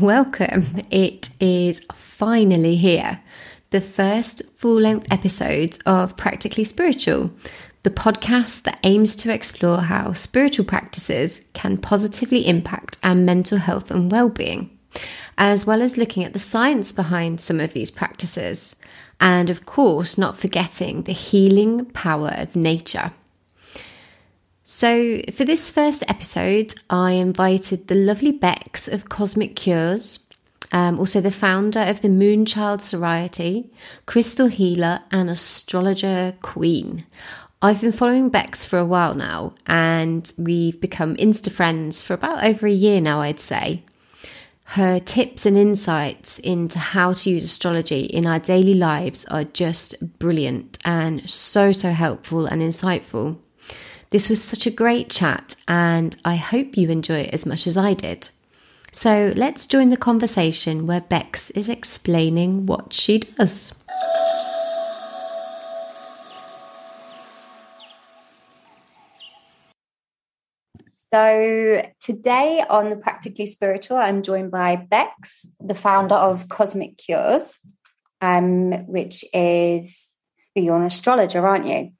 Welcome. It is finally here. The first full length episode of Practically Spiritual, the podcast that aims to explore how spiritual practices can positively impact our mental health and well being, as well as looking at the science behind some of these practices, and of course, not forgetting the healing power of nature. So, for this first episode, I invited the lovely Bex of Cosmic Cures, um, also the founder of the Moonchild Sorority, crystal healer, and astrologer queen. I've been following Bex for a while now, and we've become Insta friends for about over a year now, I'd say. Her tips and insights into how to use astrology in our daily lives are just brilliant and so, so helpful and insightful. This was such a great chat, and I hope you enjoy it as much as I did. So let's join the conversation where Bex is explaining what she does. So, today on the Practically Spiritual, I'm joined by Bex, the founder of Cosmic Cures, um, which is you're an astrologer, aren't you?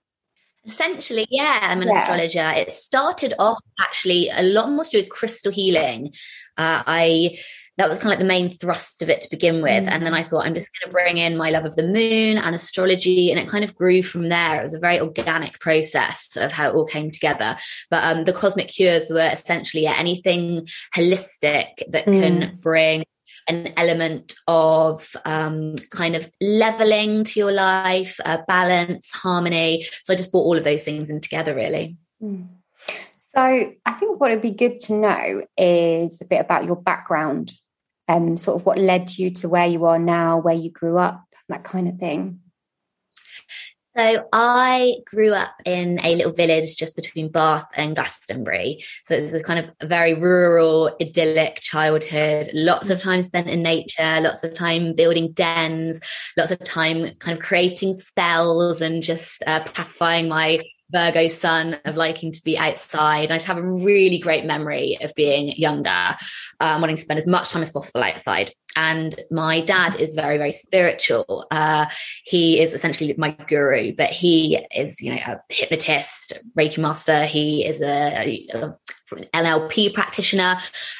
Essentially, yeah, I'm an yeah. astrologer. It started off actually a lot more to do with crystal healing. Uh, I that was kind of like the main thrust of it to begin with. Mm. And then I thought, I'm just going to bring in my love of the moon and astrology. And it kind of grew from there. It was a very organic process of how it all came together. But um, the cosmic cures were essentially yeah, anything holistic that mm. can bring an element of um, kind of leveling to your life, uh, balance, harmony. So I just brought all of those things in together, really. Mm. So I think what would be good to know is a bit about your background, um, sort of what led you to where you are now, where you grew up, that kind of thing. So I grew up in a little village just between Bath and Glastonbury. So it's a kind of a very rural, idyllic childhood. Lots of time spent in nature, lots of time building dens, lots of time kind of creating spells and just uh, pacifying my Virgo sun of liking to be outside. I'd have a really great memory of being younger, um, wanting to spend as much time as possible outside. And my dad is very, very spiritual. Uh, he is essentially my guru, but he is, you know, a hypnotist, Reiki master. He is a, a NLP practitioner,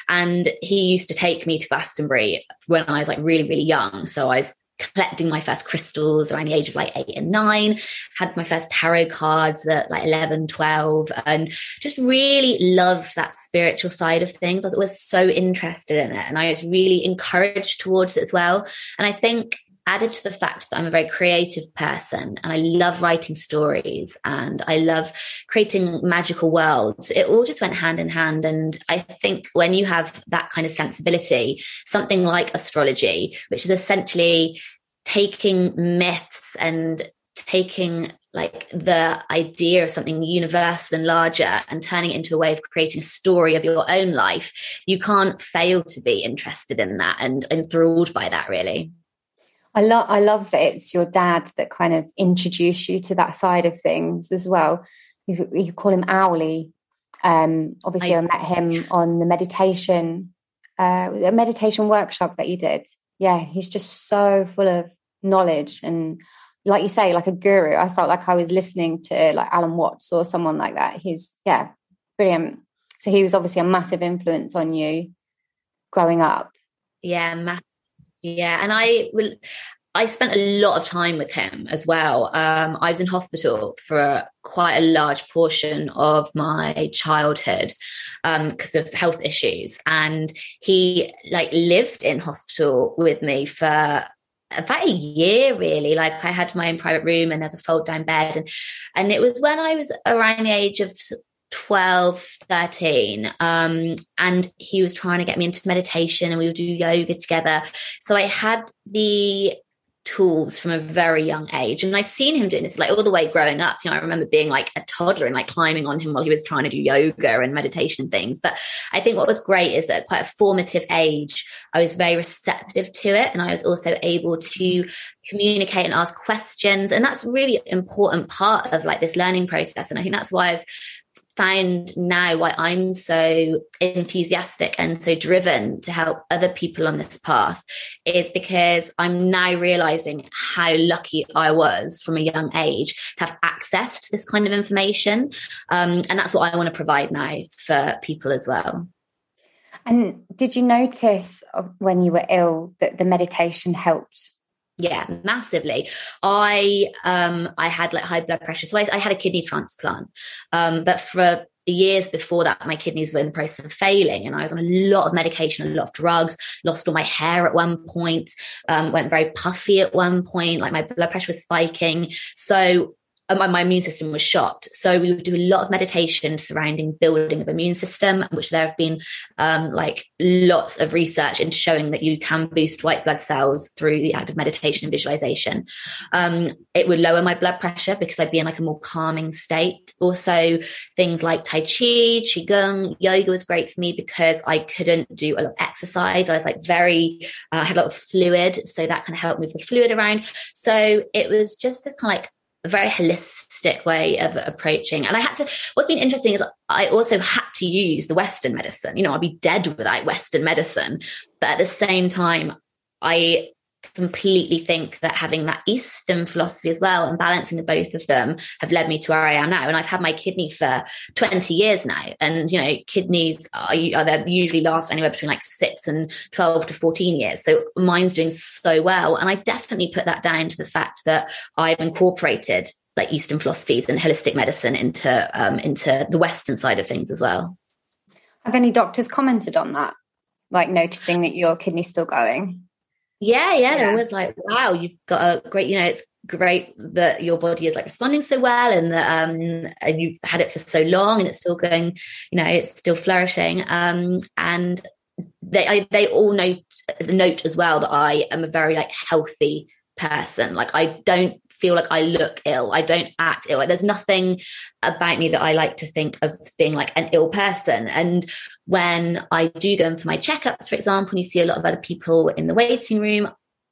and he used to take me to Glastonbury when I was like really, really young. So I was collecting my first crystals around the age of like eight and nine, had my first tarot cards at like 11, 12, and just really loved that spiritual side of things. I was always so interested in it and I was really encouraged towards it as well. And I think added to the fact that I'm a very creative person and I love writing stories and I love creating magical worlds, it all just went hand in hand. And I think when you have that kind of sensibility, something like astrology, which is essentially taking myths and taking like the idea of something universal and larger and turning it into a way of creating a story of your own life, you can't fail to be interested in that and enthralled by that, really. I love I love that it's your dad that kind of introduced you to that side of things as well. You, you call him Owly. Um, obviously, I, I, met him on the meditation, uh, a meditation workshop that you did. Yeah, he's just so full of knowledge and, like you say, like a guru. I felt like I was listening to like Alan Watts or someone like that. He's yeah, brilliant. So he was obviously a massive influence on you growing up. Yeah, ma- yeah, and I will. I spent a lot of time with him as well. Um, I was in hospital for quite a large portion of my childhood because um, of health issues, and he like lived in hospital with me for about a year really like i had my own private room and there's a fold down bed and and it was when i was around the age of 12, 13. Um, and he was trying to get me into meditation and we would do yoga together. So I had the tools from a very young age. And I've seen him doing this like all the way growing up. You know, I remember being like a toddler and like climbing on him while he was trying to do yoga and meditation and things. But I think what was great is that at quite a formative age, I was very receptive to it. And I was also able to communicate and ask questions. And that's really important part of like this learning process. And I think that's why I've found now why I'm so enthusiastic and so driven to help other people on this path is because I'm now realizing how lucky I was from a young age to have access to this kind of information. Um, and that's what I want to provide now for people as well. And did you notice uh, when you were ill that the meditation helped yeah massively. I um i had like high blood pressure. So i, I had a kidney transplant um but for years before that my kidneys were in the process of failing and i was on a lot of medication a lot of drugs lost all my hair at one point um, went very puffy at one point like my blood pressure was spiking. So my, my immune system was shot. So we would do a lot of meditation surrounding building of immune system, which there have been um, like lots of research into showing that you can boost white blood cells through the act of meditation and visualization. Um, it would lower my blood pressure because I'd be in like a more calming state. Also, things like Tai Chi, Qigong, yoga was great for me because I couldn't do a lot of exercise. I was like very, uh, I had a lot of fluid. So that kind of helped move the fluid around. So it was just this kind of like a very holistic way of approaching. And I had to, what's been interesting is I also had to use the Western medicine. You know, I'd be dead without Western medicine. But at the same time, I completely think that having that Eastern philosophy as well and balancing the both of them have led me to where I am now. And I've had my kidney for 20 years now. And, you know, kidneys are, are they usually last anywhere between like six and 12 to 14 years. So mine's doing so well. And I definitely put that down to the fact that I've incorporated like Eastern philosophies and holistic medicine into, um, into the Western side of things as well. Have any doctors commented on that? Like noticing that your kidney's still going? Yeah, yeah, yeah. It was like, wow, you've got a great, you know, it's great that your body is like responding so well and that um and you've had it for so long and it's still going, you know, it's still flourishing. Um and they I, they all note note as well that I am a very like healthy person. Like I don't feel like I look ill. I don't act ill. Like there's nothing about me that I like to think of as being like an ill person. And when I do go in for my checkups, for example, and you see a lot of other people in the waiting room,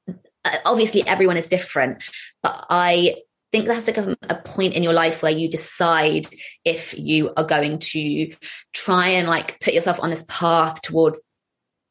uh, obviously everyone is different, but I think there has to come a point in your life where you decide if you are going to try and like put yourself on this path towards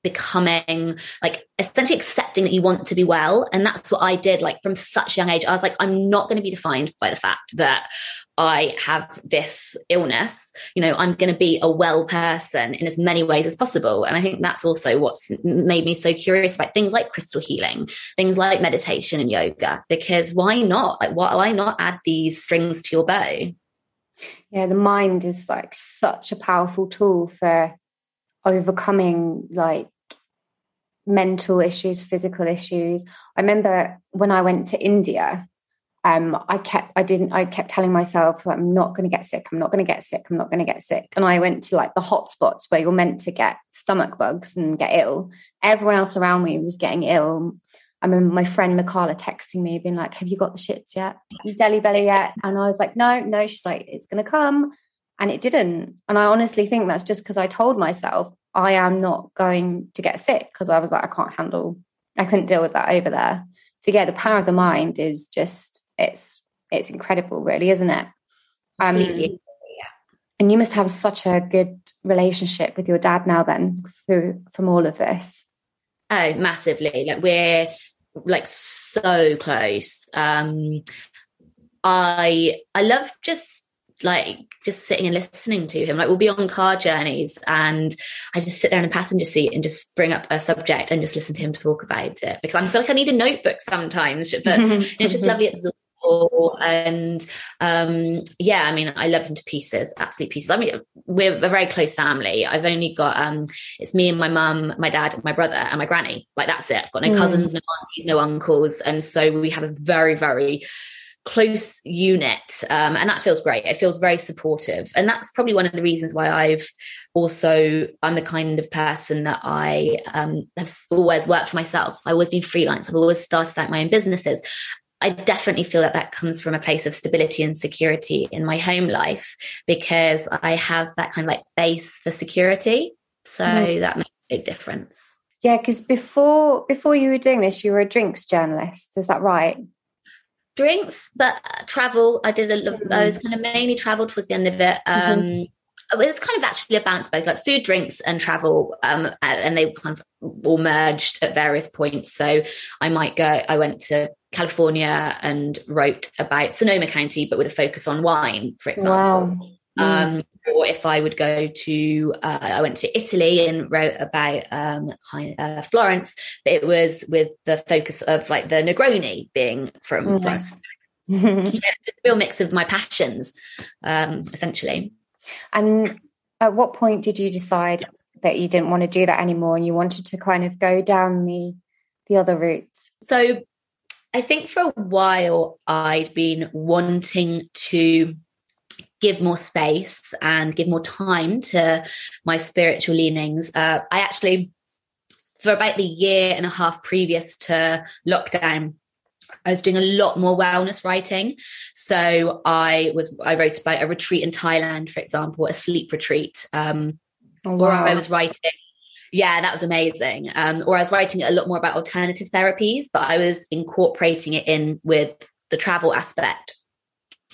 becoming like essentially accepting that you want to be well. And that's what i did like from such a young age. I was like i'm not going to be defined by the fact that i have this illness. You know i'm going to be a well person in as many ways as possible. And i think that's also what's made me so curious about things like crystal healing things like meditation and yoga. Because why not? Like why not add these strings to your bow? Yeah the mind is like such a powerful tool for overcoming like mental issues, physical issues. I remember when I went to India, um, I kept I didn't I kept telling myself I'm not going to get sick. I'm not going to get sick. I'm not going to get sick. And I went to like the hot spots where you're meant to get stomach bugs and get ill. Everyone else around me was getting ill. I remember my friend Mikala texting me, being like, "Have you got the shits yet? Delhi belly yet?" And I was like, "No, no." She's like, "It's going to come," and it didn't. And I honestly think that's just because I told myself I am not going to get sick because I was like, I can't handle, I couldn't deal with that over there. So yeah, the power of the mind is just it's it's incredible, really, isn't it? Um. And you must have such a good relationship with your dad now, then, through from all of this. Oh, massively! Like we're like so close. Um, I I love just like just sitting and listening to him. Like we'll be on car journeys and I just sit there in the passenger seat and just bring up a subject and just listen to him talk about it. Because I feel like I need a notebook sometimes, but it's just lovely absorbing and um yeah i mean i love him to pieces absolute pieces. I mean we're a very close family. I've only got um it's me and my mum my dad my brother and my granny. Like that's it. I've got no mm. cousins no aunties no uncles. And so we have a very very close unit um, and that feels great it feels very supportive and that's probably one of the reasons why i've also i'm the kind of person that i um, have always worked for myself i've always been freelance i've always started out my own businesses I definitely feel that that comes from a place of stability and security in my home life because I have that kind of like base for security. So mm. that makes a big difference. Yeah, because before before you were doing this, you were a drinks journalist. Is that right? Drinks, but travel. I did a lot. Mm-hmm. I was kind of mainly travel towards the end of it. Mm-hmm. Um, mm-hmm. it was kind of actually a balance both like food, drinks, and travel. Um, and they kind of all merged at various points. So I might go, I went to California and wrote about Sonoma County, but with a focus on wine, for example. Wow. Um, or if I would go to, uh, I went to Italy and wrote about um, kind of, uh, Florence, but it was with the focus of like the Negroni being from mm-hmm. Florence. yeah, real mix of my passions, um, essentially. And at what point did you decide that you didn't want to do that anymore and you wanted to kind of go down the the other route? So I think for a while I'd been wanting to give more space and give more time to my spiritual leanings. Uh, I actually, for about the year and a half previous to lockdown, I was doing a lot more wellness writing. So I was I wrote about a retreat in Thailand, for example, a sleep retreat. Um, oh, wow. Or I was writing yeah, that was amazing. Um, or I was writing a lot more about alternative therapies, but I was incorporating it in with the travel aspect.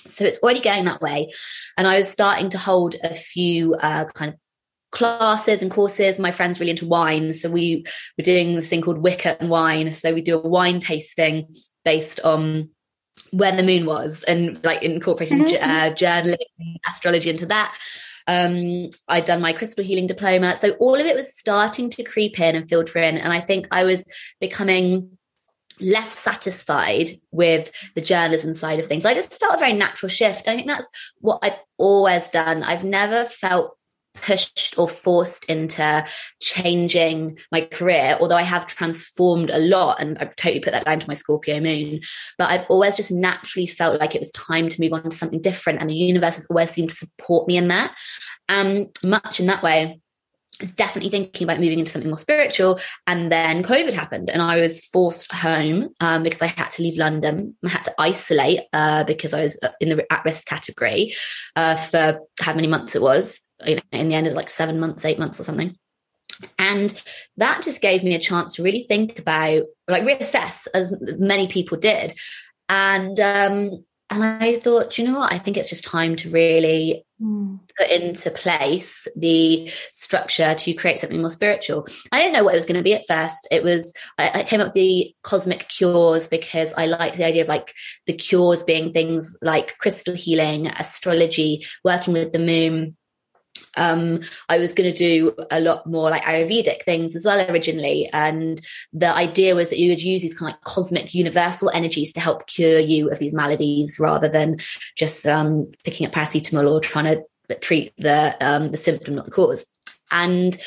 So it's already going that way. And I was starting to hold a few uh, kind of classes and courses. My friend's really into wine. So we were doing this thing called Wicker and Wine. So we do a wine tasting based on when the moon was and like incorporating mm-hmm. uh, journaling, astrology into that um, I'd done my crystal healing diploma. So all of it was starting to creep in and filter in. And I think I was becoming less satisfied with the journalism side of things. I just felt a very natural shift. I think that's what I've always done. I've never felt pushed or forced into changing my career, although I have transformed a lot and I totally put that down to my Scorpio moon. But I've always just naturally felt like it was time to move on to something different. And the universe has always seemed to support me in that. Um, much in that way. Was definitely thinking about moving into something more spiritual. And then COVID happened and I was forced home um, because I had to leave London. I had to isolate uh, because I was in the at risk category uh, for how many months it was you know, in the end, it's like seven months, eight months or something. And that just gave me a chance to really think about, like, reassess, as many people did. And um, and I thought, you know what? I think it's just time to really. Mm. put into place the structure to create something more spiritual. I didn't know what it was going to be at first. It was I, I came up with the cosmic cures because I liked the idea of like the cures being things like crystal healing, astrology, working with the moon um, I was going to do a lot more like Ayurvedic things as well originally. And the idea was that you would use these kind of like cosmic universal energies to help cure you of these maladies rather than just um, picking up paracetamol or trying to treat the, um, the symptom, not the cause. And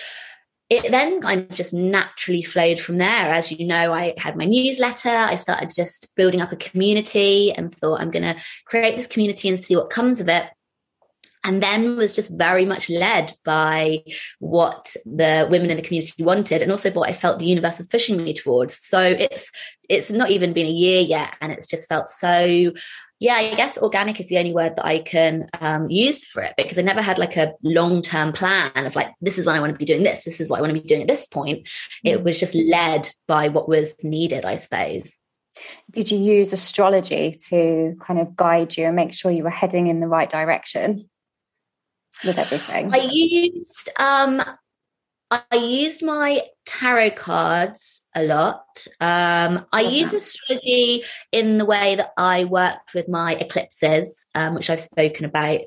it then kind of just naturally flowed from there. As you know, I had my newsletter. I started just building up a community and thought I'm going to create this community and see what comes of it and then was just very much led by what the women in the community wanted and also what I felt the universe was pushing me towards. So it's it's not even been a year yet and it's just felt so yeah, I guess organic is the only word that I can um, use for it because I never had like a long term plan of like, this is when I want to be doing this. This is what I want to be doing at this point. It mm. was just led by what was needed, I suppose. Did you use astrology to kind of guide you and make sure you were heading in the right direction? With everything? I used um I used my tarot cards a lot. Um, I use astrology in the way that I worked with my eclipses, um, which I've spoken about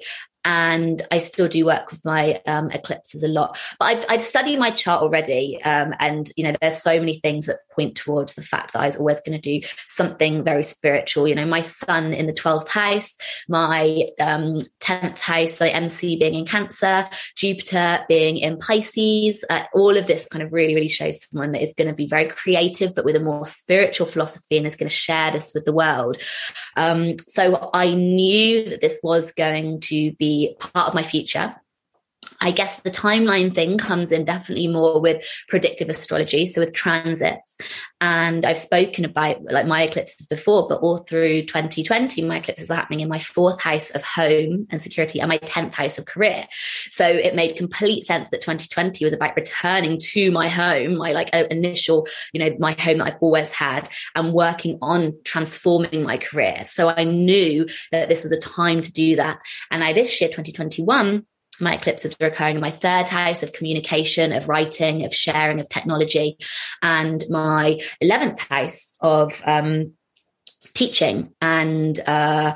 and I still do work with my um, eclipses a lot. But I've, I'd studied my chart already, um, and you know, there's so many things that point towards the fact that I was always going to do something very spiritual. You know, my sun in the twelfth house, my um, tenth house, so MC being in Cancer, Jupiter being in Pisces. Uh, all of this kind of really, really shows someone that is going to be very creative, but with a more spiritual philosophy, and is going to share this with the world. Um, so I knew that this was going to be part of my future. I guess the timeline thing comes in definitely more with predictive astrology, so with transits. And I've spoken about like my eclipses before, but all through 2020, my eclipses were happening in my fourth house of home and security and my 10th house of career. So it made complete sense that 2020 was about returning to my home, my like uh, initial, you know, my home that I've always had and working on transforming my career. So I knew that this was a time to do that. And I, this year, 2021, my eclipses are occurring in my third house of communication, of writing, of sharing, of technology, and my 11th house of um, teaching and uh,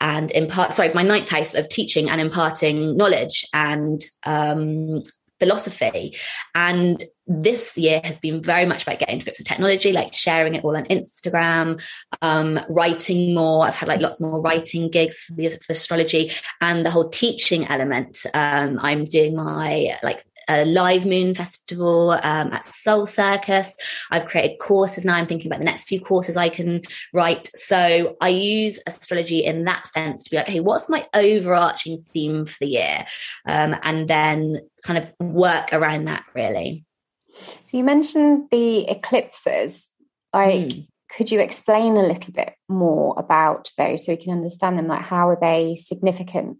and impart sorry my ninth house of teaching and imparting knowledge and um, philosophy. And this year has been very much about getting to grips with technology like sharing it all on instagram um, writing more. I've had like lots more writing gigs for the for astrology. And the whole teaching element um, i'm doing my like a live moon festival um, at Soul Circus. I've created courses now. I'm thinking about the next few courses I can write. So I use astrology in that sense to be like, hey, what's my overarching theme for the year? Um, and then kind of work around that really. So you mentioned the eclipses. Like, mm. could you explain a little bit more about those so we can understand them? Like, how are they significant?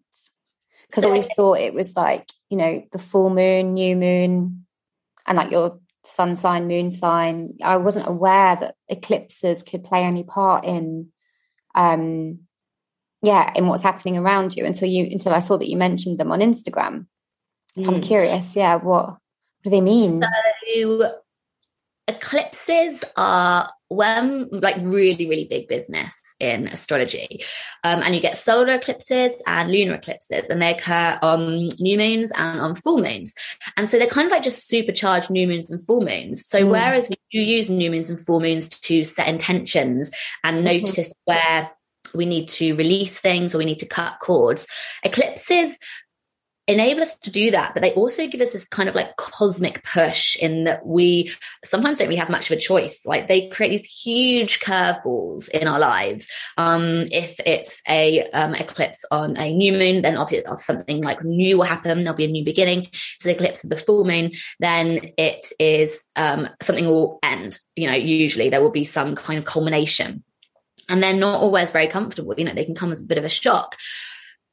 Because so, I always thought it was like you know, the full moon, new moon, and like your sun sign, moon sign. I wasn't aware that eclipses could play any part in, um, yeah, in what's happening around you until you until I saw that you mentioned them on Instagram. So mm. I'm curious, yeah, what, what do they mean? So eclipses are when like really really big business in astrology um, and you get solar eclipses and lunar eclipses and they occur on new moons and on full moons and so they're kind of like just supercharged new moons and full moons so mm. whereas we do use new moons and full moons to set intentions and mm-hmm. notice where we need to release things or we need to cut cords eclipses enable us to do that, but they also give us this kind of like cosmic push in that we sometimes don't really have much of a choice. Like they create these huge curveballs in our lives. Um, if it's a um, eclipse on a new moon, then obviously something like new will happen. There'll be a new beginning. So the eclipse of the full moon, then it is um, something will end. You know, usually there will be some kind of culmination. And they're not always very comfortable. You know, they can come as a bit of a shock.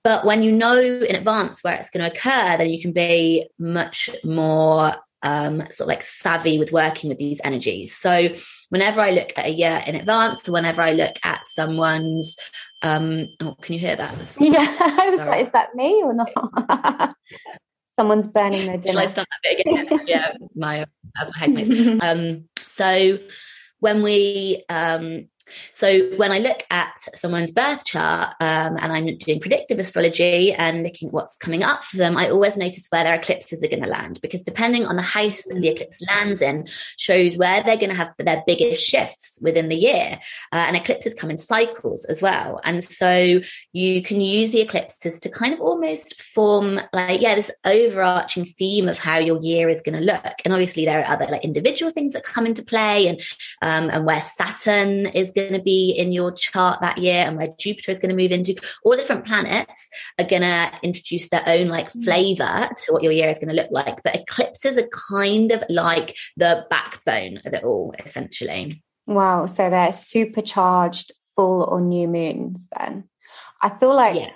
But when you know in advance where it's going to occur, then you can be much more um, sort of like savvy with working with these energies. So whenever I look at a year in advance, whenever I look at someone's, um, oh, can you hear that? Yeah, is that me or not? Someone's burning their dinner. Shall I start that bit again? yeah, my my um, so when we um, so when I look at someone's birth chart um, and I'm doing predictive astrology and looking at what's coming up for them, I always notice where their eclipses are going to land because depending on the house that the eclipse lands in shows where they're going to have their biggest shifts within the year. Uh, and eclipses come in cycles as well. And so you can use the eclipses to kind of almost form like, yeah, this overarching theme of how your year is going to look. And obviously there are other like individual things that come into play and, um, and where Saturn is going to be in your chart that year and where Jupiter is going to move into. All different planets are going to introduce their own like mm. flavor to what your year is going to look like. But eclipses are kind of like the backbone of it all, essentially. Wow. So they're supercharged full or new moons then. I feel like yeah.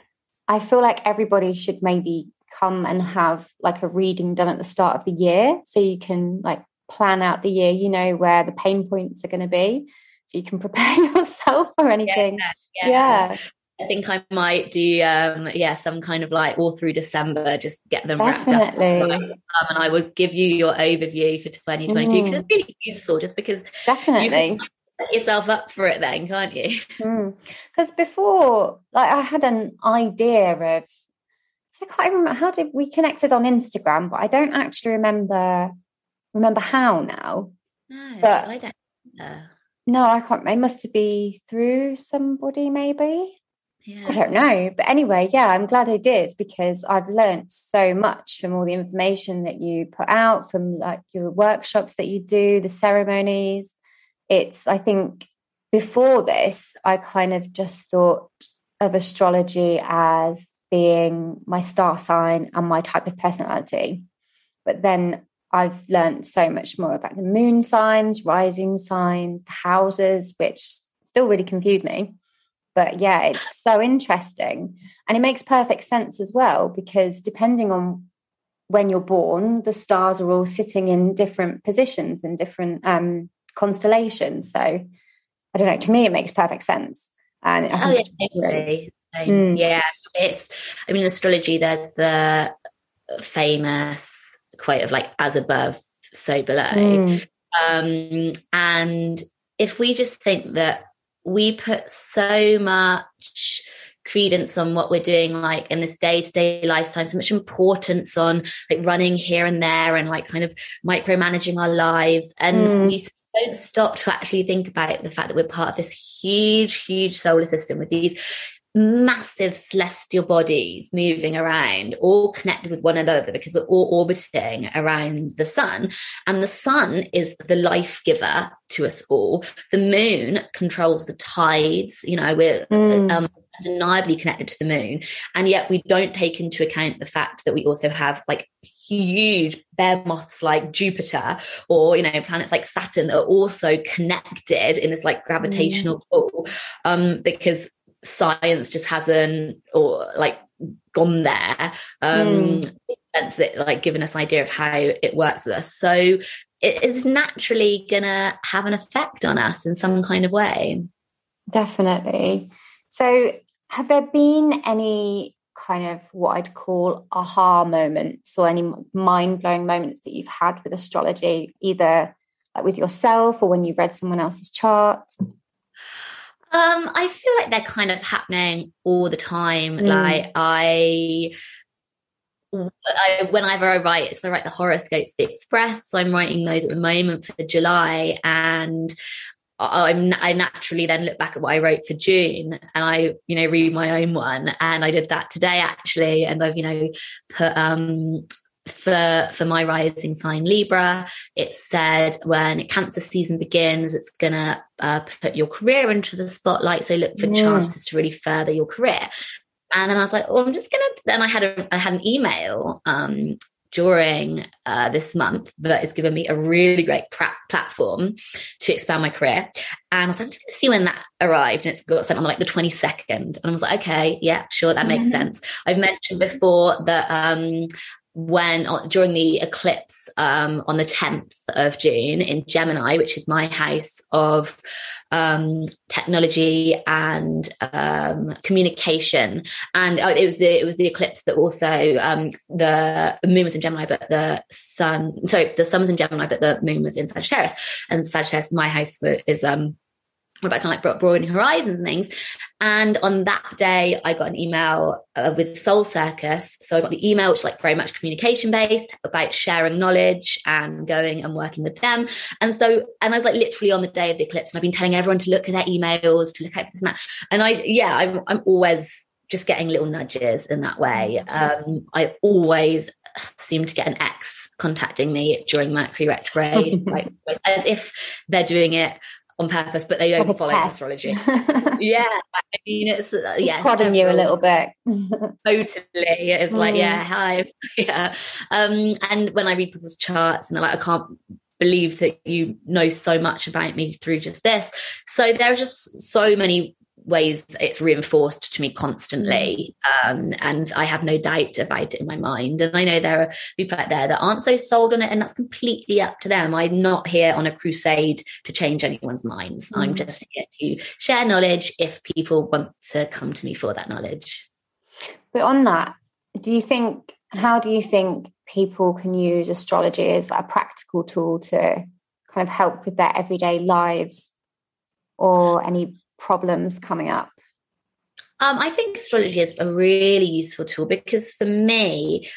I feel like everybody should maybe come and have like a reading done at the start of the year so you can like plan out the year, you know, where the pain points are going to be you can prepare yourself for anything. Yeah. yeah. yeah. I think I might do, um, yeah, some kind of like all through December, just get them Definitely. wrapped up. Um, and I will give you your overview for 2022 because mm. it's really useful just because Definitely. set yourself up for it then, can't you? Because mm. before, like, I had an idea of, I can't even remember how did we connected on Instagram, but I don't actually remember remember how now. No, but I don't. Either. No, I can't. It must be through somebody, maybe. Yeah. I don't know. But anyway, yeah, I'm glad I did because I've learned so much from all the information that you put out, from like your workshops that you do, the ceremonies. It's, I think, before this, I kind of just thought of astrology as being my star sign and my type of personality. But then I've learned so much more about the moon signs, rising signs, the houses, which still really confuse me. But yeah, it's so interesting. And it makes perfect sense as well, because depending on when you're born, the stars are all sitting in different positions and different um, constellations. So I don't know, to me, it makes perfect sense. And oh, yeah, really, mm. yeah, it's, I mean, astrology, there's the famous quote of like as above so below Mm. um and if we just think that we put so much credence on what we're doing like in this day-to-day lifestyle so much importance on like running here and there and like kind of micromanaging our lives and Mm. we don't stop to actually think about the fact that we're part of this huge huge solar system with these massive celestial bodies moving around, all connected with one another because we're all orbiting around the sun. And the sun is the life giver to us all. The moon controls the tides. You know, we're Mm. um, undeniably connected to the moon. And yet we don't take into account the fact that we also have like huge bear moths like Jupiter or, you know, planets like Saturn that are also connected in this like gravitational pull. Um, because science just hasn't or like gone there um in the sense that like given us an idea of how it works with us so it is naturally gonna have an effect on us in some kind of way Definitely. So, have there been any kind of what I'd call aha moments or any mind blowing moments that you've had with astrology, either like with yourself or when you've read someone else's chart? Um, I feel like they're kind of happening all the time. Mm. Like I, I, whenever I write, so I write the horoscopes, the Express. So I'm writing those at the moment for July, and I'm I naturally then look back at what I wrote for June, and I, you know, read my own one, and I did that today actually, and I've, you know, put um for for my rising sign libra it said when cancer season begins it's gonna uh, put your career into the spotlight so look for Yeah. chances to really further your career and then i was like oh i'm just gonna then i had a i had an email um during uh, this month that has given me a really great pra- platform to expand my career. And I was like, I'm just going to see when that arrived. And it's got sent on like the 22nd. And I was like, okay, yeah, sure, that makes Mhm. sense. I've mentioned before that um, when uh, during the eclipse um, on the 10th of June in Gemini, which is my house of um, technology and um, communication, and uh, it was the it was the eclipse that also um, the moon was in Gemini, but the sun sorry the sun was in Gemini, but the moon was in Sagittarius, and Sagittarius, my house is um about kind of like broadening horizons and things. And on that day, I got an email uh, with Soul Circus. So I got the email, which is like very much communication based about sharing knowledge and going and working with them. And so, and I was like literally on the day of the eclipse, and I've been telling everyone to look at their emails, to look at this and that. And I, yeah, I'm, I'm always just getting little nudges in that way. Um, I always seem to get an ex contacting me during Mercury retrograde, like, as if they're doing it on purpose, but they don't Like follow test. astrology. yeah, I mean, it's uh, yeah, prodding you a little bit. totally. It's like, Mm. yeah, hi, yeah. Um, and when I read people's charts, and they're like, I can't believe that you know so much about me through just this. So there are just so many ways it's reinforced to me constantly. Um, and i have no doubt about it in my mind. And i know there are people out there that aren't so sold on it and that's completely up to them. I'm not here on a crusade to change anyone's minds. I'm Mm. just here to share knowledge if people want to come to me for that knowledge. But on that, do you think, how do you think people can use astrology as like a practical tool to kind of help with their everyday lives or any problems coming up? Um, I think astrology is a really useful tool because for me,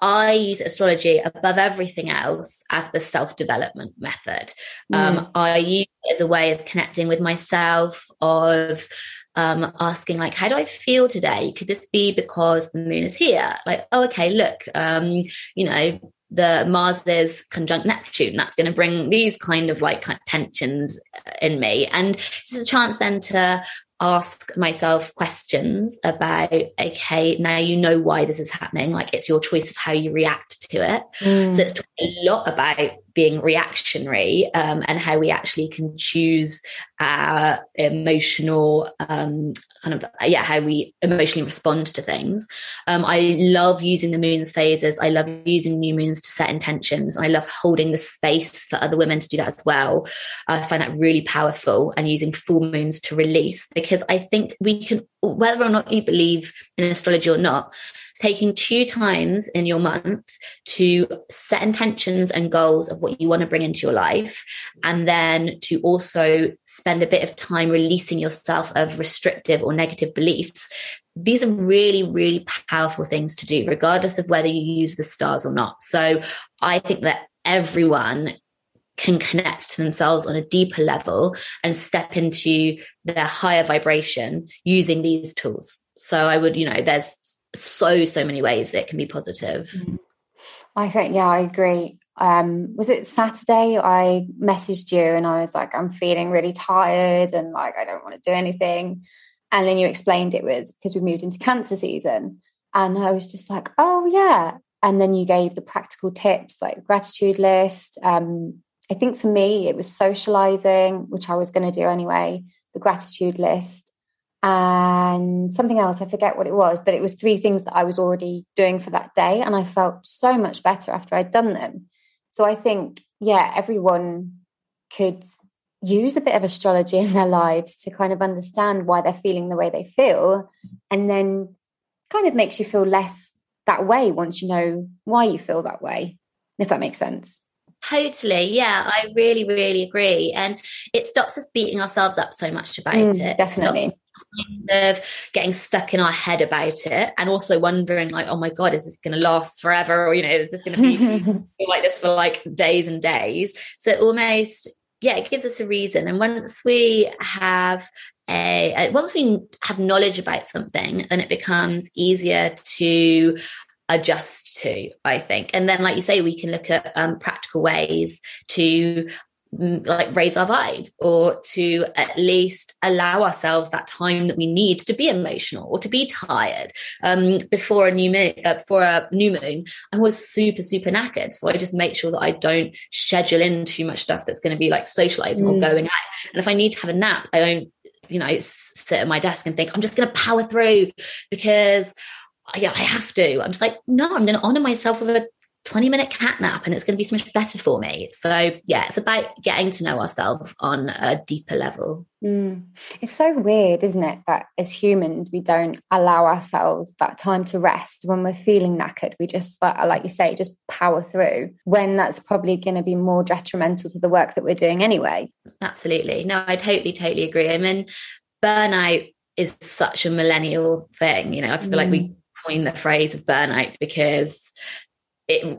I use astrology above everything else as the self development method. Um, I use it as a way of connecting with myself, of um, asking, like, how do I feel today? Could this be because the moon is here? Like, oh, okay, look, um, you know, the Mars is conjunct Neptune. That's going to bring these kind of like tensions uh, in me. And it's a chance then to ask myself questions about okay now you know why this is happening like it's your choice of how you react to it Mm. so it's a lot about being reactionary um, and how we actually can choose our emotional um, kind of yeah how we emotionally respond to things. Um, i love using the moon's phases. I love using new moons to set intentions. I love holding the space for other women to do that as well. I find that really powerful and using full moons to release because i think we can whether or not you believe in astrology or not taking two times in your month to set intentions and goals of what you want to bring into your life, and then to also spend a bit of time releasing yourself of restrictive or negative beliefs. These are really, really powerful things to do, regardless of whether you use the stars or not. So I think that everyone can connect to themselves on a deeper level and step into their higher vibration using these tools. So I would, you know, there's so, so many ways that can be positive. I think, yeah, I agree. Um, was it Saturday? I messaged you and I was like, I'm feeling really tired and like, I don't want to do anything. And then you explained it was because we moved into cancer season. And I was just like, oh, yeah. And then you gave the practical tips like gratitude list, um, I think for me, it was socializing, which I was going to do anyway, the gratitude list, and something else. I forget what it was, but it was three things that I was already doing for that day. And I felt so much better after I'd done them. So I think, yeah, everyone could use a bit of astrology in their lives to kind of understand why they're feeling the way they feel. And then kind of makes you feel less that way once you know why you feel that way, if that makes sense. Totally. Yeah, I really, really agree. And it stops us beating ourselves up so much about Mm, it. definitely. It kind of getting stuck in our head about it and also wondering like, oh my God, is this going to last forever? Or, you know, is this going to be like this for like days and days? So almost, yeah, it gives us a reason. And once we have a, a- once we have knowledge about something, then it becomes easier to adjust to, I think. And then, like you say, we can look at um, practical ways to like raise our vibe or to at least allow ourselves that time that we need to be emotional or to be tired um before a new moon uh, before a new moon i was super super knackered so i just make sure that i don't schedule in too much stuff that's going to be like socializing or Mm. going out and if i need to have a nap i don't you know sit at my desk and think i'm just going to power through because yeah, I have to. I'm just like, no, I'm going to honor myself with a 20 minute cat nap and it's going to be so much better for me. So, yeah, it's about getting to know ourselves on a deeper level. Mm. It's so weird, isn't it, that as humans, we don't allow ourselves that time to rest when we're feeling knackered. We just, like you say, just power through when that's probably going to be more detrimental to the work that we're doing anyway. Absolutely. No, I totally, totally agree. I mean, burnout is such a millennial thing. You know, I feel like we coined the phrase of burnout because it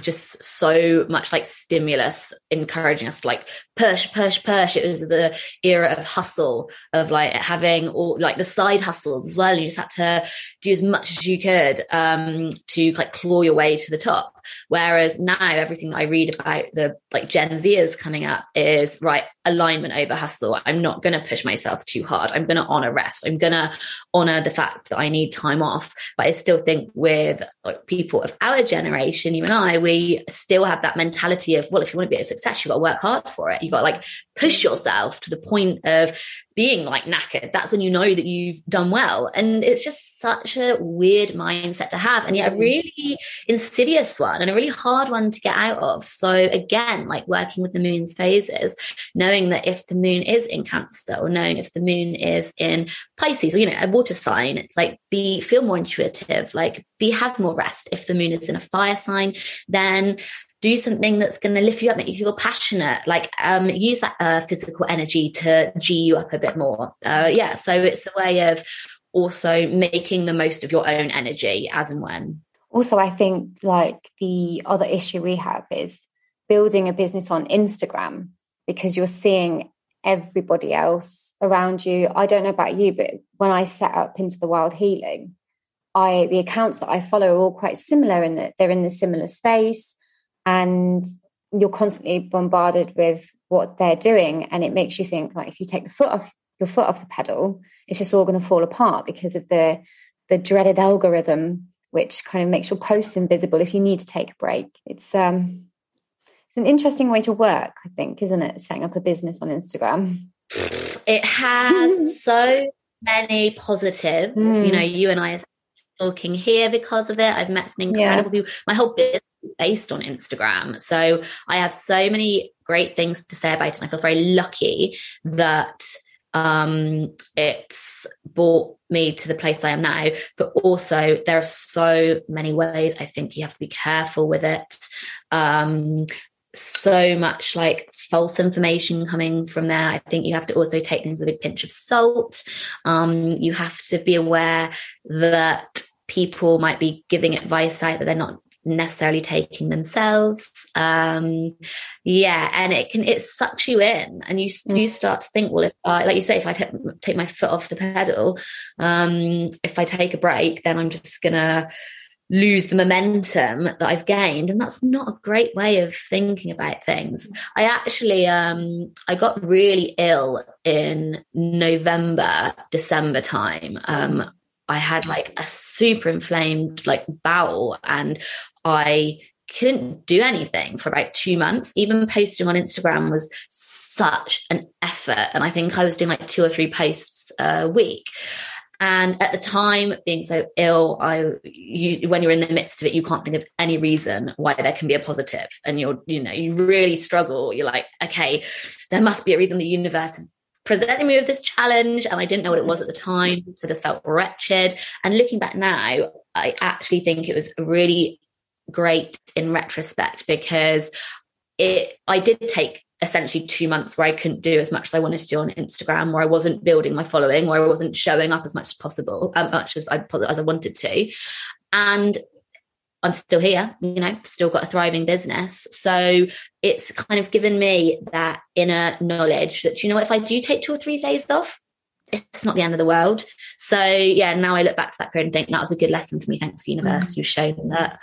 just so much like stimulus encouraging us to like push push push. It was the era of hustle of like having all like the side hustles as well. You just had to do as much as you could um to like claw your way to the top whereas now everything that i read about the like gen zers coming up is right alignment over hustle. I'm not going to push myself too hard. I'm going to honor rest. I'm going to honor the fact that i need time off. But i still think with like people of our generation you and i we still have that mentality of well if you want to be a success you've got to work hard for it. You've got to like push yourself to the point of being like knackered that's when you know that you've done well. And it's just such a weird mindset to have. And yet a mm. really insidious one and a really hard one to get out of. So again like working with the moon's phases knowing that if the moon is in cancer or knowing if the moon is in pisces or you know a water sign it's like be feel more intuitive like be have more rest. If the moon is in a fire sign then do something that's going to lift you up, make you feel passionate. Like um, use that uh, physical energy to g you up a bit more. Uh, yeah, so it's a way of also making the most of your own energy as and when. Also, I think like the other issue we have is building a business on Instagram because you're seeing everybody else around you. I don't know about you, but when I set up into the wild healing, I the accounts that I follow are all quite similar in that they're in the similar space and you're constantly bombarded with what they're doing and it makes you think like if you take the foot off your foot off the pedal it's just all going to fall apart because of the the dreaded algorithm which kind of makes your posts invisible if you need to take a break it's um it's an interesting way to work i think isn't it setting up a business on instagram It has so many positives. Mm. You know, you and I are talking here because of it. I've met some incredible people. My whole business based on Instagram. So I have so many great things to say about it. And I feel very lucky that Um, it's brought me to the place I am now, but also there are so many ways I think you have to be careful with it. Um, so much like false information coming from there. I think you have to also take things with a pinch of salt. Um, you have to be aware that people might be giving advice out that they're not necessarily taking themselves um yeah and it can it sucks you in and you mm. you start to think well if i like you say if i take, take my foot off the pedal um if i take a break then i'm just gonna lose the momentum that I've gained. And that's not a great way of thinking about things. I actually um I got really ill in November, December time. Um I had like a super inflamed like bowel and I couldn't do anything for about two months. Even posting on Instagram was such an effort. And I think I was doing like two or three posts a week. And at the time, being so ill, I you, when you're in the midst of it, you can't think of any reason why there can be a positive, and you're you know you really struggle. You're like, okay, there must be a reason the universe is presenting me with this challenge, and I didn't know what it was at the time, so just felt wretched. And looking back now, I actually think it was really great in retrospect because it I did take essentially two months where I couldn't do as much as I wanted to do on Instagram, where I wasn't building my following, where I wasn't showing up as much as possible, as much as I as I wanted to, and I'm still here, you know, still got a thriving business. So it's kind of given me that inner knowledge that you know, if I do take two or three days off, it's not the end of the world. So yeah, now I look back to that period and think that was a good lesson for me. Thanks, universe. Mm-hmm. You've shown that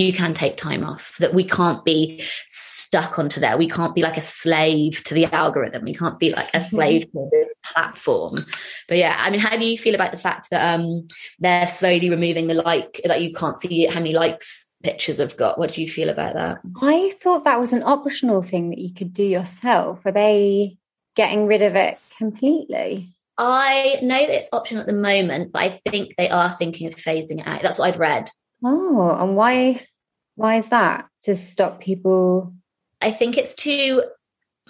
you can take time off that we can't be stuck onto there. We can't be like a slave to the algorithm. We can't be like a mm-hmm. slave to this platform. But yeah i mean how do you feel about the fact that um they're slowly removing the like that you can't see how many likes pictures have got? What do you feel about that? I thought that was an optional thing that you could do yourself. Are they getting rid of it completely? I know that it's optional at the moment, but I think they are thinking of phasing it out. That's what I'd read. Oh, and why why is that? To stop people I think it's too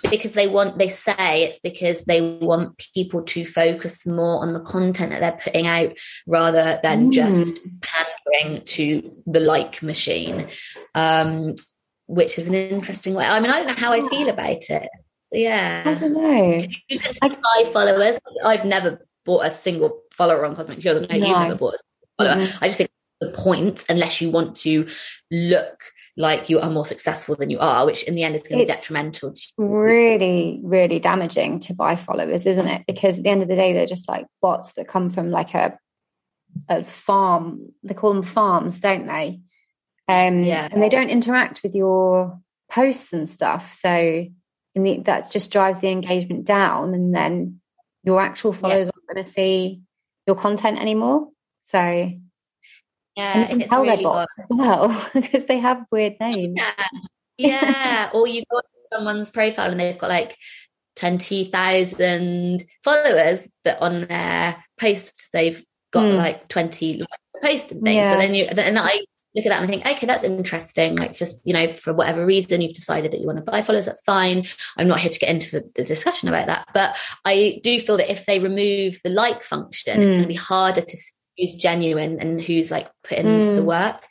because they want they say it's because they want people to focus more on the content that they're putting out rather than mm. just pandering to the like machine um which is an interesting way i mean i don't know how i feel about it yeah i don't know i followers i've never bought a single follower on cosmic Cures. i know no. you've never bought a follower mm-hmm. i just think the point unless you want to look like you are more successful than you are, which in the end is going to be detrimental to you. Really, really damaging to buy followers, isn't it? Because at the end of the day, they're just like bots that come from like a a farm. They call them farms, don't they? Um, yeah. And they don't interact with your posts and stuff. So the, that just drives the engagement down, and then your actual followers yeah. aren't going to see your content anymore. So yeah, and it's really as well because they have weird names. Yeah, yeah. or you go to someone's profile and they've got like twenty thousand followers, but on their posts they've got mm. like twenty likes post and things. Yeah. And then you and I look at that and I think, okay, that's interesting. Like just, you know, for whatever reason you've decided that you want to buy followers, that's fine. I'm not here to get into the, the discussion about that. But I do feel that if they remove the like function, mm. it's going to be harder to who's genuine and who's like putting mm. the work.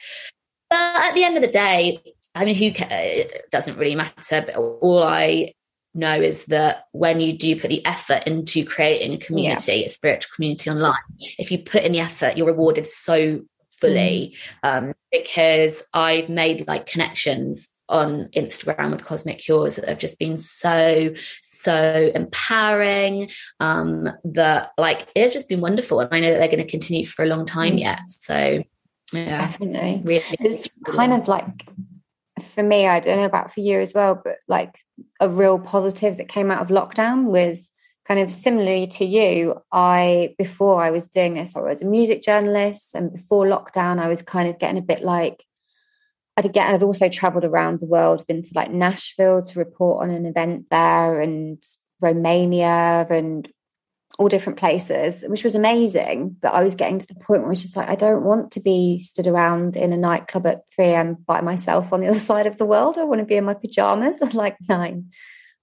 But at the end of the day, I mean, who it doesn't really matter. But all I know is that when you do put the effort into creating a community, yeah. a spiritual community online, if you put in the effort, you're rewarded so fully. Mm. Um, because I've made like connections on Instagram with Cosmic Cures that have just been so, so empowering. Um, that like it's just been wonderful. And I know that they're going to continue for a long time mm. yet. So yeah, definitely. Really it's kind of like for me, I don't know about for you as well, but like a real positive that came out of lockdown was kind of similarly to you. I before I was doing this, I was a music journalist, and before lockdown, I was kind of getting a bit like I'd get I'd also traveled around the world, been to like Nashville to report on an event there and Romania and all different places, which was amazing. But I was getting to the point where I was just like, I don't want to be stood around in a nightclub at 3 a.m. by myself on the other side of the world. I want to be in my pajamas at like nine.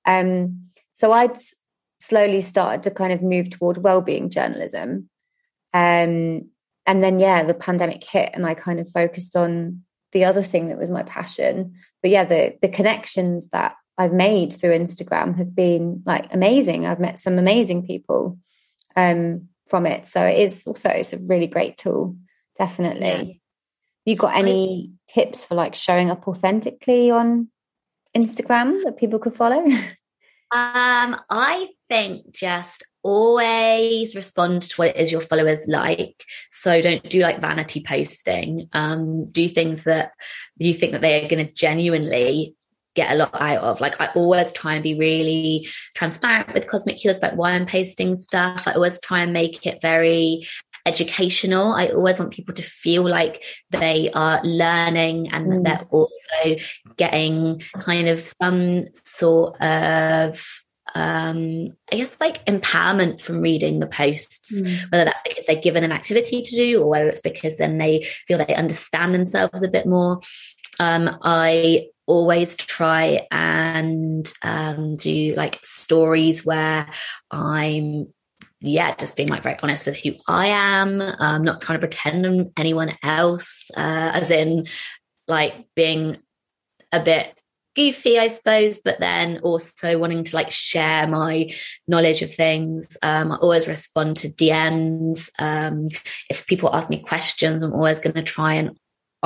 Um, so I'd slowly started to kind of move toward well-being journalism. Um, and then yeah, the pandemic hit, and I kind of focused on the other thing that was my passion. But yeah, the the connections that I've made through Instagram have been like amazing. I've met some amazing people um, from it. So it is also it's a really great tool, definitely. Yeah. You got any I, tips for like showing up authentically on Instagram that people could follow? um, I think just always respond to what it is your followers like. So don't do like vanity posting. Um, do things that you think that they are going to genuinely get a lot out of. Like I always try and be really transparent with Cosmic Cures about why I'm posting stuff. I always try and make it very educational. I always want people to feel like they are learning and that mm. they're also getting kind of some sort of um, I guess like empowerment from reading the posts, mm. whether that's because they're given an activity to do or whether it's because then they feel they understand themselves a bit more. Um, I always try and um, do like stories where I'm yeah, just being like very honest with who I am. I'm not trying to pretend I'm anyone else, uh, as in like being a bit goofy, I suppose, but then also wanting to like share my knowledge of things. Um, I always respond to DMs. Um, if people ask me questions, I'm always going to try and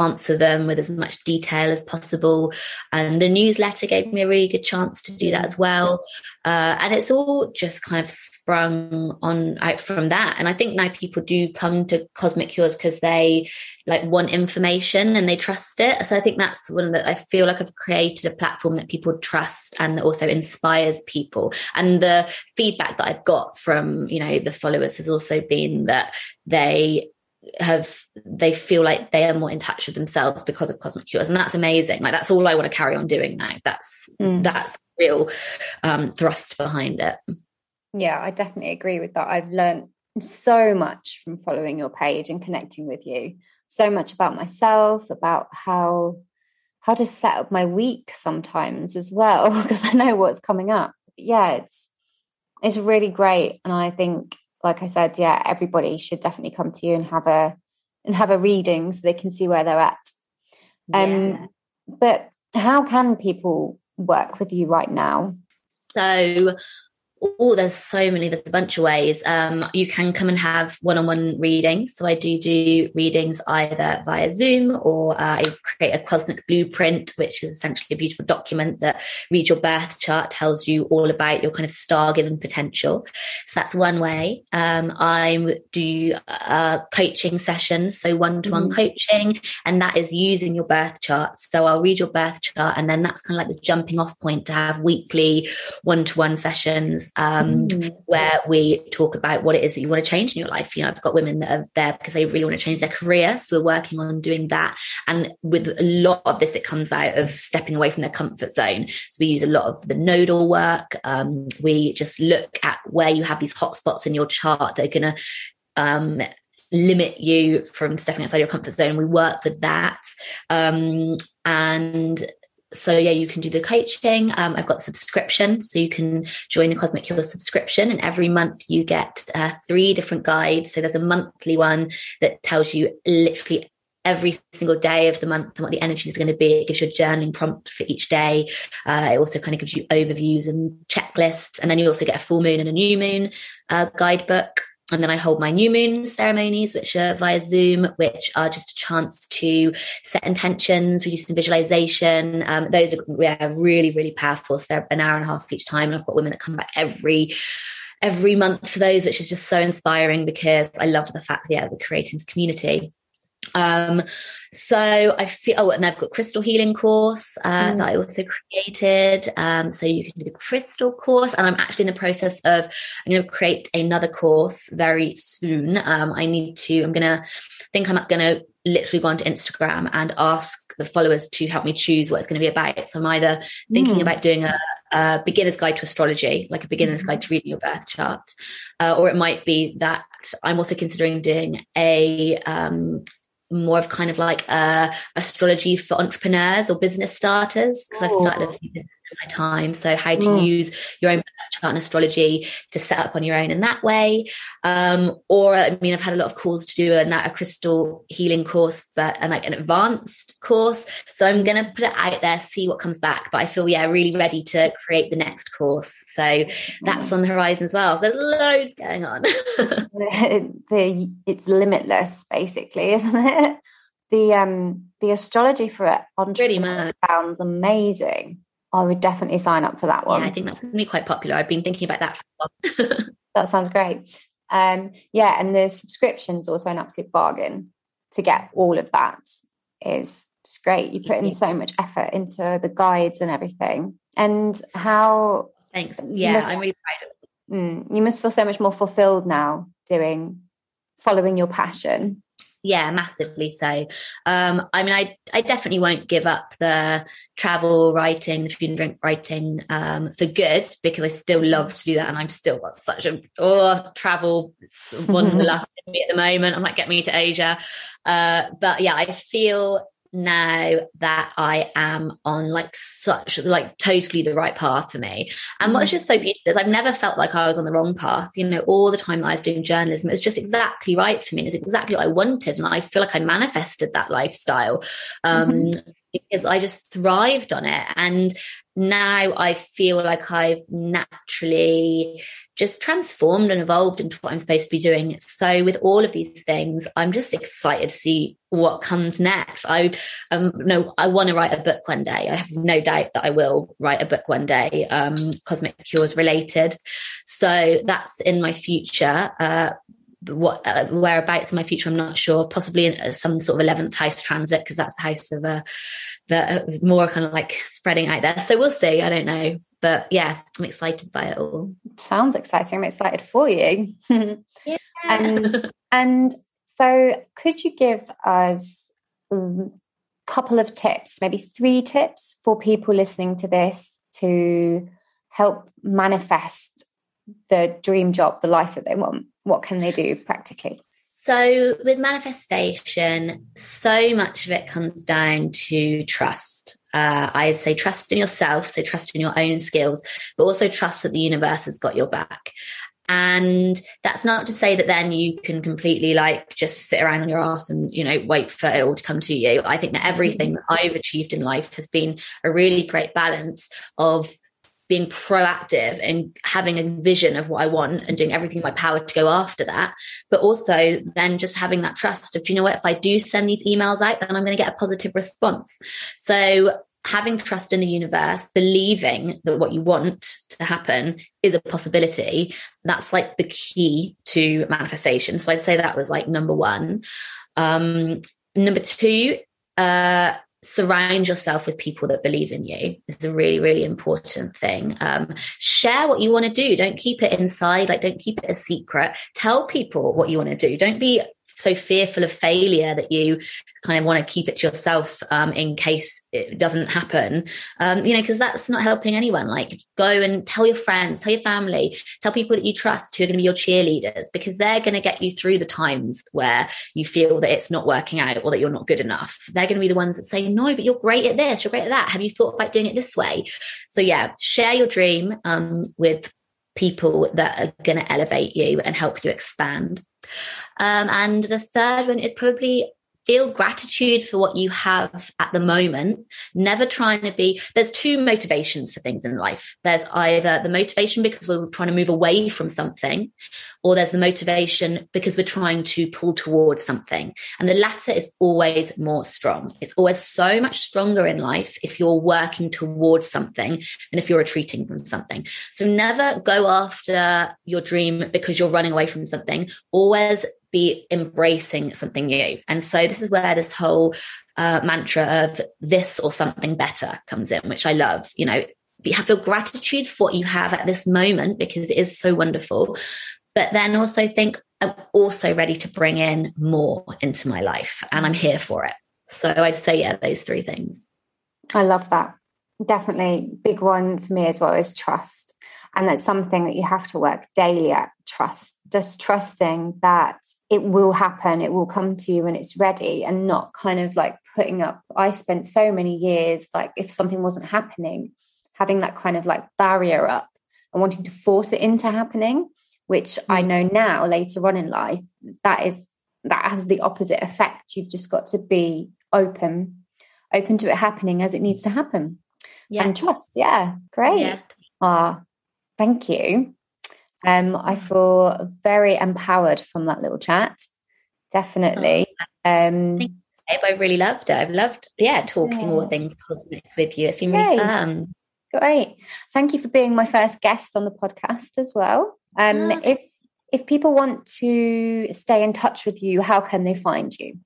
answer them with as much detail as possible. And the newsletter gave me a really good chance to do that as well. Uh, and it's all just kind of sprung on out from that. And I think now people do come to Cosmic Cures because they like want information and they trust it. So I think that's one that I feel like I've created a platform that people trust and that also inspires people. And the feedback that I've got from, you know, the followers has also been that they have they feel like they are more in touch with themselves because of cosmic cures. And that's amazing. Like that's all i want to carry on doing now. That's mm. that's real um thrust behind it. Yeah i definitely agree with that. I've learned so much from following your page and connecting with you. So much about myself about how how to set up my week sometimes as well because i know what's coming up. Yeah it's it's really great. And i think like I said, yeah, everybody should definitely come to you and have a and have a reading so they can see where they're at. Um, yeah. but how can people work with you right now? So oh, there's so many, there's a bunch of ways. Um, you can come and have one on one readings. So I do do readings either via Zoom or uh, I create a cosmic blueprint, which is essentially a beautiful document that reads your birth chart, tells you all about your kind of star given potential. So that's one way. Um, I do uh, coaching sessions, so one to one coaching, and that is using your birth chart. So I'll read your birth chart, and then that's kind of like the jumping off point to have weekly one to one sessions um, mm. where we talk about what it is that you want to change in your life. You know, I've got women that are there because they really want to change their career. So we're working on doing that. And with a lot of this, it comes out of stepping away from their comfort zone. So we use a lot of the nodal work. Um, we just look at where you have these hotspots in your chart that are going to um, limit you from stepping outside your comfort zone. We work with that. Um, and so yeah, you can do the coaching. Um, I've got subscription, so you can join the Cosmic Cure subscription, and every month you get uh, three different guides. So there's a monthly one that tells you literally every single day of the month and what the energy is going to be. It gives you a journaling prompt for each day. Uh, it also kind of gives you overviews and checklists, and then you also get a full moon and a new moon uh, guidebook. And then I hold my new moon ceremonies, which are via Zoom, which are just a chance to set intentions, we do some visualization. Um, those are yeah, really, really powerful. So they're an hour and a half each time. And I've got women that come back every every month for those, which is just so inspiring because I love the fact that yeah, we're creating this community. Um, so I feel, oh, and I've got crystal healing course uh, mm. that I also created. Um, so you can do the crystal course, and I'm actually in the process of I'm going to create another course very soon. Um, I need to. I'm going to think I'm going to literally go onto Instagram and ask the followers to help me choose what it's going to be about. So I'm either thinking mm. about doing a, a, beginner's guide to astrology, like a beginner's mm. guide to reading your birth chart, uh, or it might be that I'm also considering doing a um, more of kind of like uh, astrology for entrepreneurs or business starters because I've started a few my time. So how to mm. use your own chart and astrology to set up on your own in that way. Um, or I mean, I've had a lot of calls to do a, a crystal healing course, but and like an advanced course. So I'm going to put it out there, see what comes back. But I feel yeah, really ready to create the next course. So that's on the horizon as well. So there's loads going on. the, the, it's limitless, basically, isn't it? The um the astrology for it on pretty much sounds amazing. I would definitely sign up for that one. Yeah, I think that's going to be quite popular. I've been thinking about that. For a while. that sounds great. Um, yeah, and the subscription's also an absolute bargain to get all of that. Is just great. You put in so much effort into the guides and everything. And how? Thanks. Yeah, must, I'm really proud of. Mm, you must feel so much more fulfilled now doing, following your passion yeah massively so. Um i mean i i definitely won't give up the travel writing the food and drink writing um for good because i still love to do that and i'm still got such a oh travel one last me at the moment. I'm like get me to asia. Uh but yeah i feel now that I am on like such like totally the right path for me. And what's mm. just so beautiful is I've never felt like I was on the wrong path. You know, all the time that I was doing journalism, it was just exactly right for me. It's exactly what I wanted. And I feel like I manifested that lifestyle. Um, mm-hmm because I just thrived on it. And now I feel like I've naturally just transformed and evolved into what I'm supposed to be doing. So with all of these things, I'm just excited to see what comes next. I um no, I want to write a book one day. I have no doubt that I will write a book one day, um, cosmic cures related. So that's in my future. Uh, what uh, whereabouts in my future i'm not sure. Possibly in uh, some sort of 11th house transit because that's the house of uh, that uh, more kind of like spreading out there. So we'll see. I don't know. But yeah i'm excited by it all. Sounds exciting. I'm excited for you. Yeah. and and so could you give us a couple of tips maybe three tips for people listening to this to help manifest the dream job the life that they want what can they do practically? So, with manifestation, so much of it comes down to trust. Uh, I'd say trust in yourself, so trust in your own skills, but also trust that the universe has got your back. And that's not to say that then you can completely like just sit around on your ass and, you know, wait for it all to come to you. I think that everything that I've achieved in life has been a really great balance of being proactive and having a vision of what I want and doing everything in my power to go after that. But also then just having that trust of, you know what, if I do send these emails out, then I'm going to get a positive response. So having trust in the universe, believing that what you want to happen is a possibility, that's like the key to manifestation. So I'd say that was like number one. Um, number two, uh, surround yourself with people that believe in you is a really really important thing. Um, share what you want to do. Don't keep it inside like don't keep it a secret. Tell people what you want to do. Don't be so fearful of failure that you kind of want to keep it to yourself um, in case it doesn't happen. Um, you know because that's not helping anyone. Like go and tell your friends tell your family tell people that you trust who are going to be your cheerleaders because they're going to get you through the times where you feel that it's not working out or that you're not good enough. They're going to be the ones that say no but you're great at this you're great at that. Have you thought about doing it this way? So yeah share your dream um, with people that are going to elevate you and help you expand. Um, and the third one is probably feel gratitude for what you have at the moment. Never trying to be there's two motivations for things in life. There's either the motivation because we're trying to move away from something or there's the motivation because we're trying to pull towards something. And the latter is always more strong. It's always so much stronger in life if you're working towards something than if you're retreating from something. So never go after your dream because you're running away from something. Always be embracing something new. And so this is where this whole uh, mantra of this or something better comes in, which I love. You know, be, feel gratitude for what you have at this moment because it is so wonderful. But then also think, I'm also ready to bring in more into my life and I'm here for it. So I'd say, yeah, those three things. I love that. Definitely. Big one for me as well is trust. And that's something that you have to work daily at trust, just trusting that it will happen, it will come to you when it's ready, and not kind of like putting up. I spent so many years, like, if something wasn't happening, having that kind of like barrier up and wanting to force it into happening, which mm. I know now later on in life, that is that has the opposite effect. You've just got to be open, open to it happening as it needs to happen. Yeah. And trust. Yeah. Great. Yeah. Ah, thank you. Um, I feel very empowered from that little chat. Definitely. Oh, um, I really loved it. I've loved, yeah, talking yeah. all things cosmic with you. It's been really fun. Great. Thank you for being my first guest on the podcast as well. Um, oh, if if people want to stay in touch with you, how can they find you?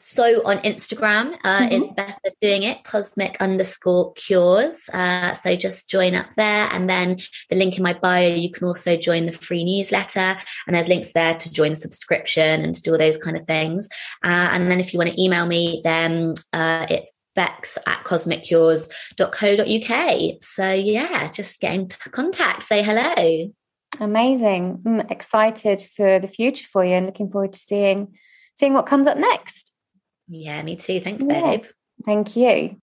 So on Instagram uh, mm-hmm. is the best of doing it, cosmic underscore cures. Uh, so just join up there. And then the link in my bio, you can also join the free newsletter. And there's links there to join the subscription and to do all those kind of things. Uh, and then if you want to email me, then uh, it's bex at cosmiccures.co.uk. So yeah, just get in contact, say hello. Amazing. I'm excited for the future for you and looking forward to seeing seeing what comes up next. Yeah, me too. Thanks, babe. Thank you.